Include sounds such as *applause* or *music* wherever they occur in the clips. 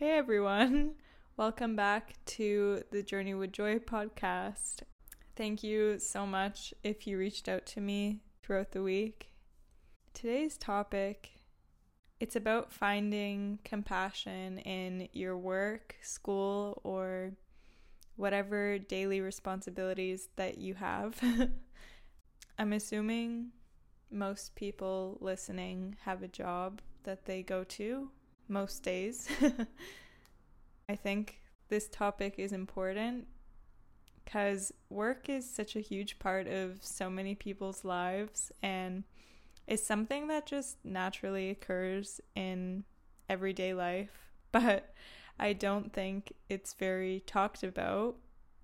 Hey everyone, *laughs* welcome back to the Journey with Joy podcast. Thank you so much if you reached out to me throughout the week. Today's topic it's about finding compassion in your work, school, or whatever daily responsibilities that you have. *laughs* I'm assuming most people listening have a job that they go to most days. *laughs* I think this topic is important because work is such a huge part of so many people's lives and it's something that just naturally occurs in everyday life, *laughs* but I don't think it's very talked about,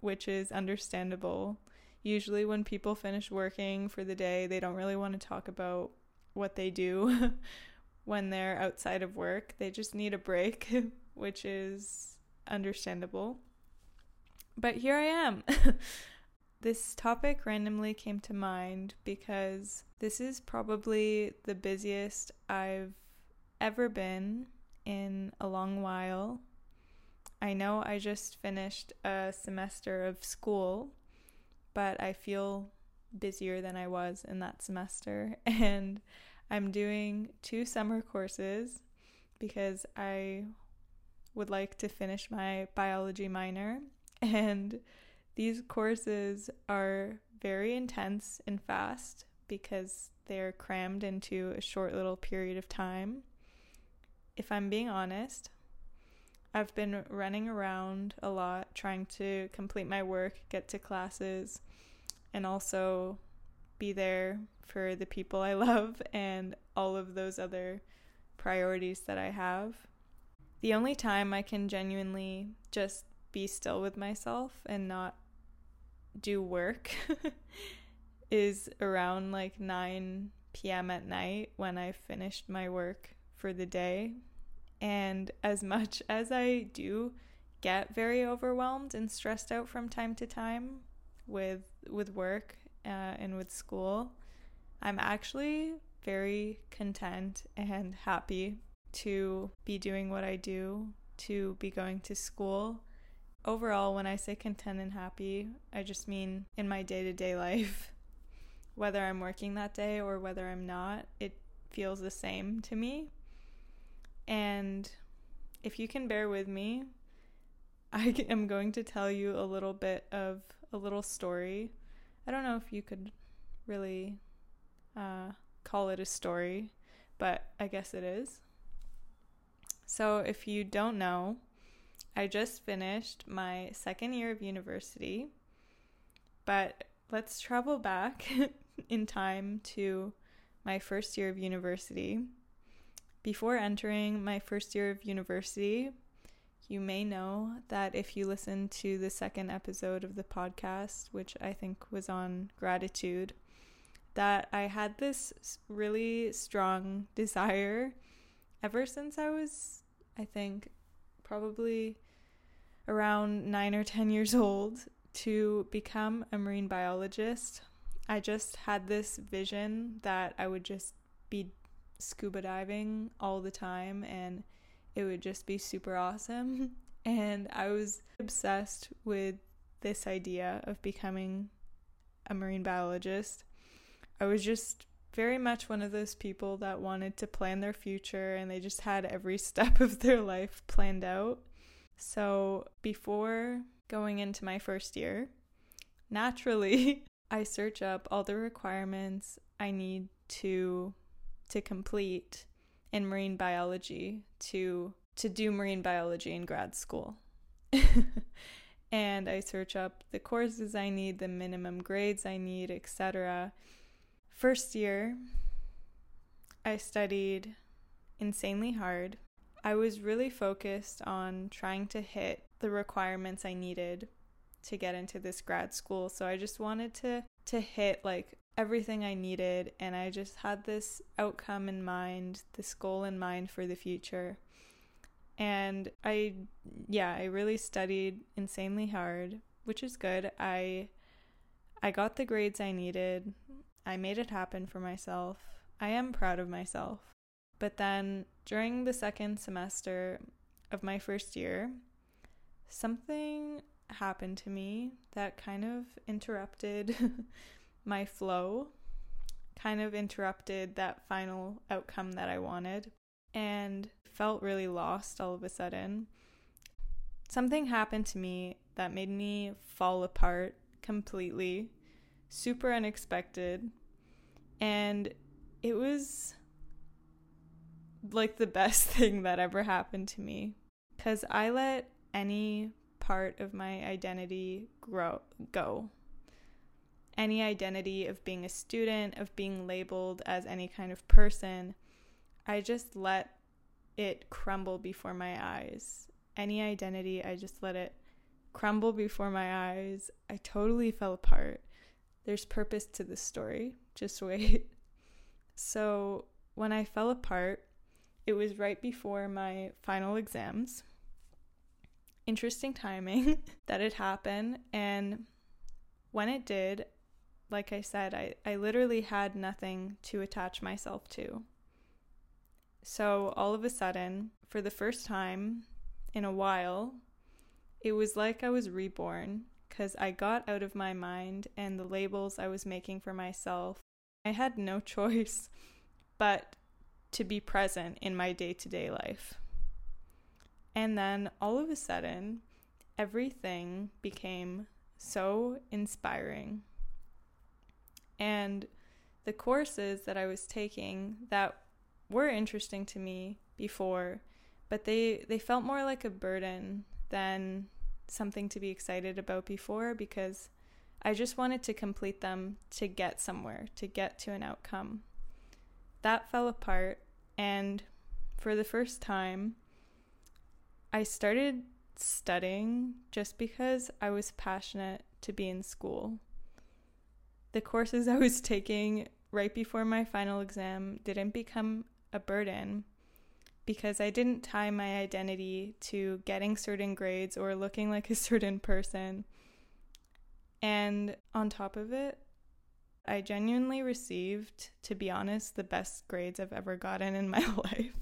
which is understandable. Usually, when people finish working for the day, they don't really want to talk about what they do *laughs* when they're outside of work. They just need a break, *laughs* which is understandable. But here I am. *laughs* this topic randomly came to mind because this is probably the busiest I've ever been in a long while. I know I just finished a semester of school, but I feel busier than I was in that semester. *laughs* And I'm doing two summer courses because I would like to finish my biology minor. *laughs* And these courses are very intense and fast because they're crammed into a short little period of time. If I'm being honest, I've been running around a lot trying to complete my work, get to classes, and also be there for the people I love *laughs* and all of those other priorities that I have. The only time I can genuinely just be still with myself and not do work *laughs* is around like 9 p.m. at night when I finished my work for the day. And as *laughs* much as I do get very overwhelmed and stressed out from time to time with with work uh, and with school, I'm actually very content and happy to be doing what I do, to be going to school. Overall, when I say content and happy, I just mean in my day to day life. Whether I'm working that day or whether I'm not, it feels the same to me. And if you can bear with me, I *laughs* am going to tell you a little bit of a little story. I don't know if you could really uh, call it a story, but I guess it is. So, if you don't know, I just finished my second year of university, but let's travel back *laughs* in time to my first year of university. Before entering my first year of university, you may know that if you listen to the second episode of the podcast, which I think was on gratitude, that I had this really strong desire ever since I was, I think, probably around nine or 10 years old to become a marine biologist. I just had this vision that I would just be scuba diving all the time and it would just be super awesome. *laughs* And I was obsessed with this idea of becoming a marine biologist. I was just very much one of those people that wanted to plan their future and they just had every *laughs* step of their life planned out. So before going into my first year, naturally, *laughs* I search up all the requirements I need to to complete in marine biology to to do marine biology in grad school. *laughs* and I search up the courses I need, the minimum grades I need, etc. First year, I studied insanely hard. I was really focused on trying to hit the requirements I needed to get into this grad school. So I just wanted to to hit like everything I needed and I just had this outcome in mind, this goal in mind for the future. And I yeah, I really studied insanely hard, which is good. I I got the grades I needed. I made it happen for myself. I am proud of myself. But then during the second semester of my first year, something happened to me that kind of interrupted *laughs* my flow, kind of interrupted that final outcome that I wanted, and felt really lost all of a sudden. Something happened to me that made me fall apart completely, super unexpected, and it was like the *laughs* best thing that ever happened to me. Because I let any part of my identity grow go. Any identity of being a student of being labeled as any kind of person i just let it crumble before my eyes. Any identity i just let it crumble before my eyes. I totally fell apart there's purpose to this story just wait *laughs* so when i fell apart it was right before my final exams. Interesting timing *laughs* that it happened. And when it did, like I said, I, I literally had nothing to attach myself to. So all of a sudden, for the first time in a while, it was like I was reborn because I got out of my mind and the labels I was making for myself. I had no *laughs* choice but to be present in my day to day life. And then all of a sudden, everything became so inspiring. And the courses that I was taking that were interesting to me before, but they, they felt more like a burden than something to be excited about before because I just wanted to complete them to get somewhere, to get to an outcome that fell apart. And for the first time, I started studying just because I was passionate to be in school. The courses *laughs* I was taking right before my final exam didn't become a burden because I didn't tie my identity to getting certain grades or looking like a *laughs* certain person. And on top of it, I genuinely received, to be honest, the best grades I've ever gotten in *laughs* my life.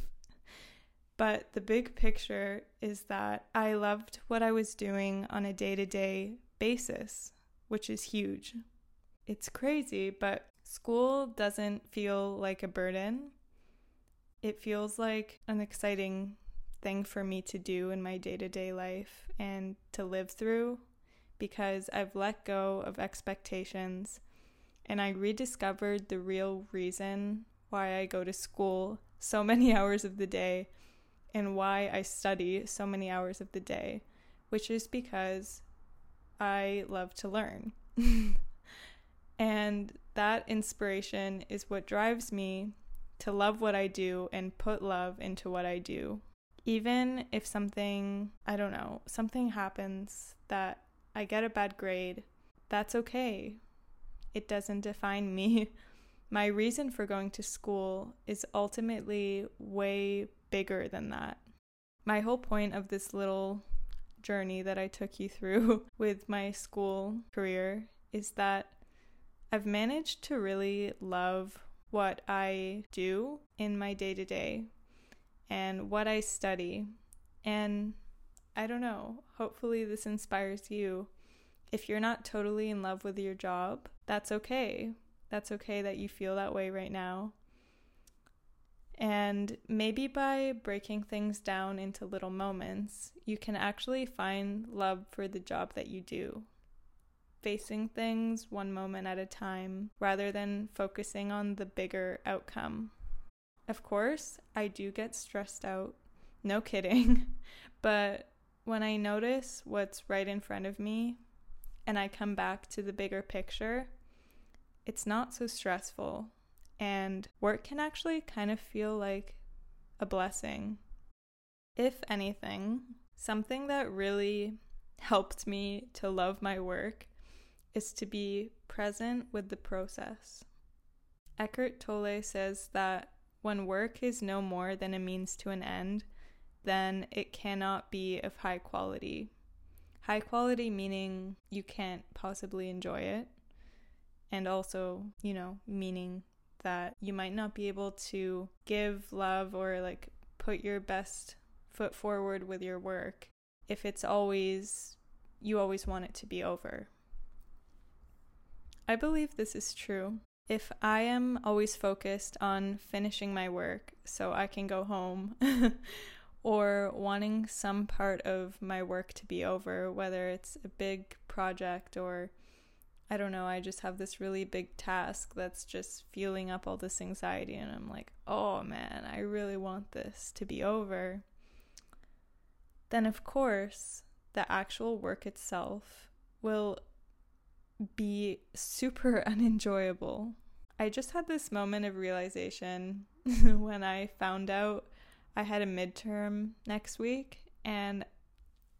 But the big picture is that I loved what I was doing on a day to day basis, which is huge. It's crazy, but school doesn't feel like a burden. It feels like an exciting thing for me to do in my day to day life and to live through because I've let go of expectations and I rediscovered the real reason why I go to school so *laughs* many hours of the day and why I study so many hours of the day, which is because I love to learn. *laughs* and that inspiration is what drives me to love what I do and put love into what I do. Even if something, I don't know, something happens that I get a bad grade, that's okay it doesn't define me. *laughs* My reason for going to school is ultimately way bigger than that. My whole point of this little journey that I took you through *laughs* with my school career is that I've managed to really love what I do in my day to day and what I study. And I don't know, hopefully, this inspires you if you're not totally in love with your job, that's okay. That's okay that you feel that way right now. And maybe by breaking things down into little moments, you can actually find love for the job that you do. Facing things one moment at a time rather than focusing on the bigger outcome. Of course, I do get stressed out. No kidding. *laughs* but when I notice what's right in front of me, and I come back to the bigger picture, it's not so stressful. And work can actually kind of feel like a blessing. If anything, something that really helped me to love my work is to be present with the process. Eckhart Tolle says that when work is no more than a means to an end, then it cannot be of high quality. High quality meaning you can't possibly enjoy it, and also, you know, meaning that you might not be able to give love or like put your best foot forward with your work if it's always, you always want it to be over. I believe this is true. If I am always focused on finishing my work so I can go home, *laughs* or wanting some part of my work to be over, whether it's a big project or I don't know, I just have this really big task that's just fueling up all this anxiety, and I'm like, oh man, I really want this to be over. Then, of course, the actual work itself will be super *laughs* unenjoyable. I just had this moment of realization *laughs* when I found out I had a midterm next week, and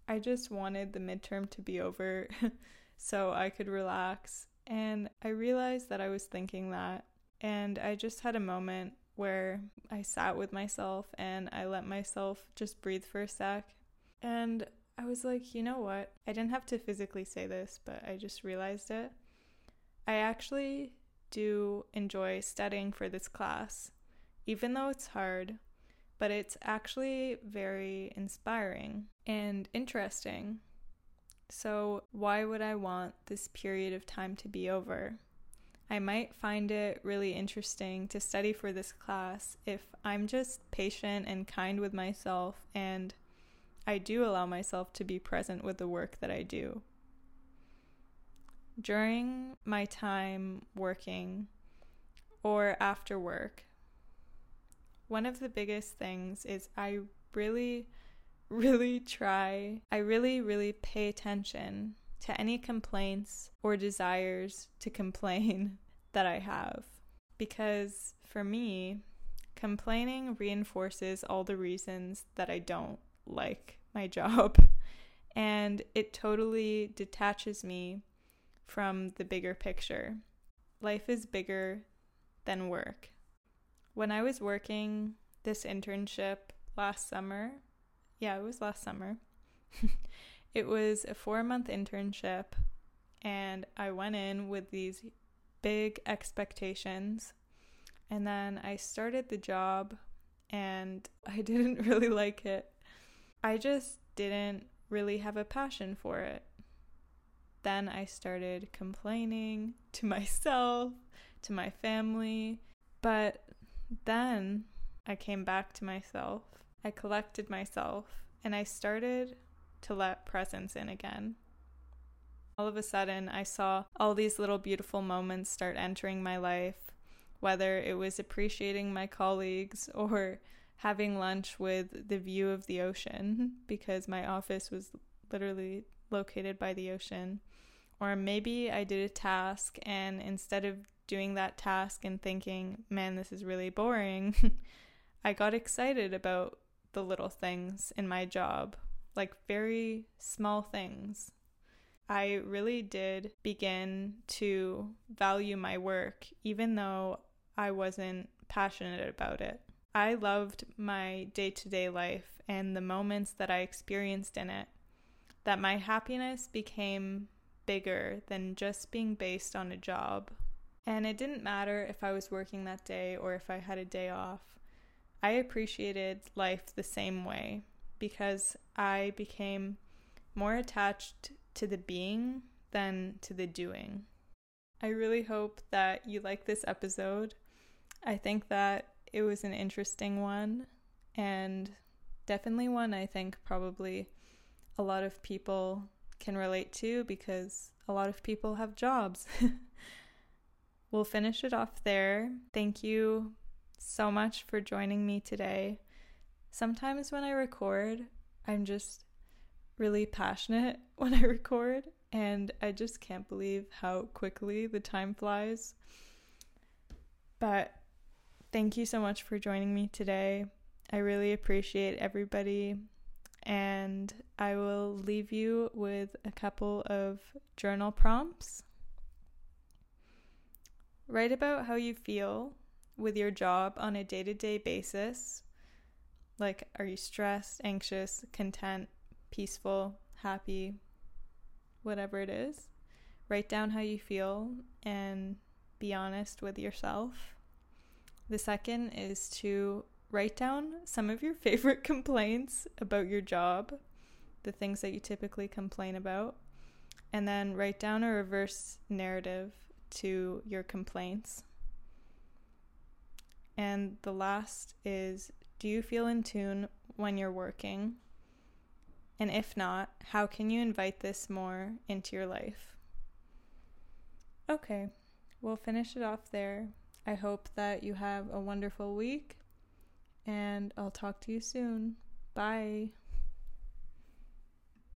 I just wanted the midterm to be over *laughs* so I could relax. And I realized that I was thinking that. And I just had a moment where I sat with myself and I let myself just breathe for a sec. And I was like, you know what? I didn't have to physically say this, but I just realized it. I actually do enjoy studying for this class, even though it's hard, but it's actually very inspiring and interesting. So, why would I want this period of time to be over? I might find it really interesting to study for this class if I'm just patient and kind with myself and I do allow myself to be present with the work that I do. During my time working or after work, one of the biggest things is I really really try, I really, really pay attention to any complaints or desires to complain *laughs* that I have. Because for me, complaining reinforces all the reasons that I don't like my job. *laughs* And it totally detaches me from the bigger picture. Life is bigger than work. When I was working this internship last summer, yeah, it was last summer. *laughs* it was a four month internship, and I went in with these big expectations. And then I started the job, and *laughs* I didn't really like it. I just didn't really have a passion for it. Then I started complaining *laughs* to myself, to my family, but then I came back to myself I collected myself and I started to let presence in again. All of a sudden, I saw all these little beautiful moments start entering my life, whether it was appreciating my colleagues *laughs* or having lunch with the view of the ocean, because my office was literally located by the ocean. Or maybe I did a task, and instead of doing that task and thinking, man, this is really boring, *laughs* I got excited about the little things in my job, like very small things. I really did begin to value my work, even though I wasn't passionate about it. I loved my day to day life and the moments that I experienced in it, that my happiness became bigger than just being based on a job. And it didn't matter if I was working that day or if I had a day off. I appreciated life the same way because I became more attached to the being than to the doing. I really hope that you like this episode. I think that it was an interesting one and definitely one I think probably a lot of people can relate to because a lot of people have jobs. *laughs* we'll finish it off there. Thank you so much for joining me today. Sometimes when I record, I'm just really passionate *laughs* when I record, and I just can't believe how quickly the time flies. But thank you so much for joining me today. I really appreciate everybody, and I will leave you with a couple of journal prompts. Write about how you feel with your job on a day to day basis? Like, are you stressed, anxious, content, peaceful, happy, whatever it is? Write down how you feel and be honest with yourself. The second is to write down some of your *laughs* favorite complaints about your job, the things that you typically complain about, and then write down a reverse narrative to your complaints. And the last is do you feel in tune when you're working? And if not, how can you invite this more into your life? Okay, we'll finish it off there. I hope that you have a wonderful week, and I'll talk to you soon. Bye.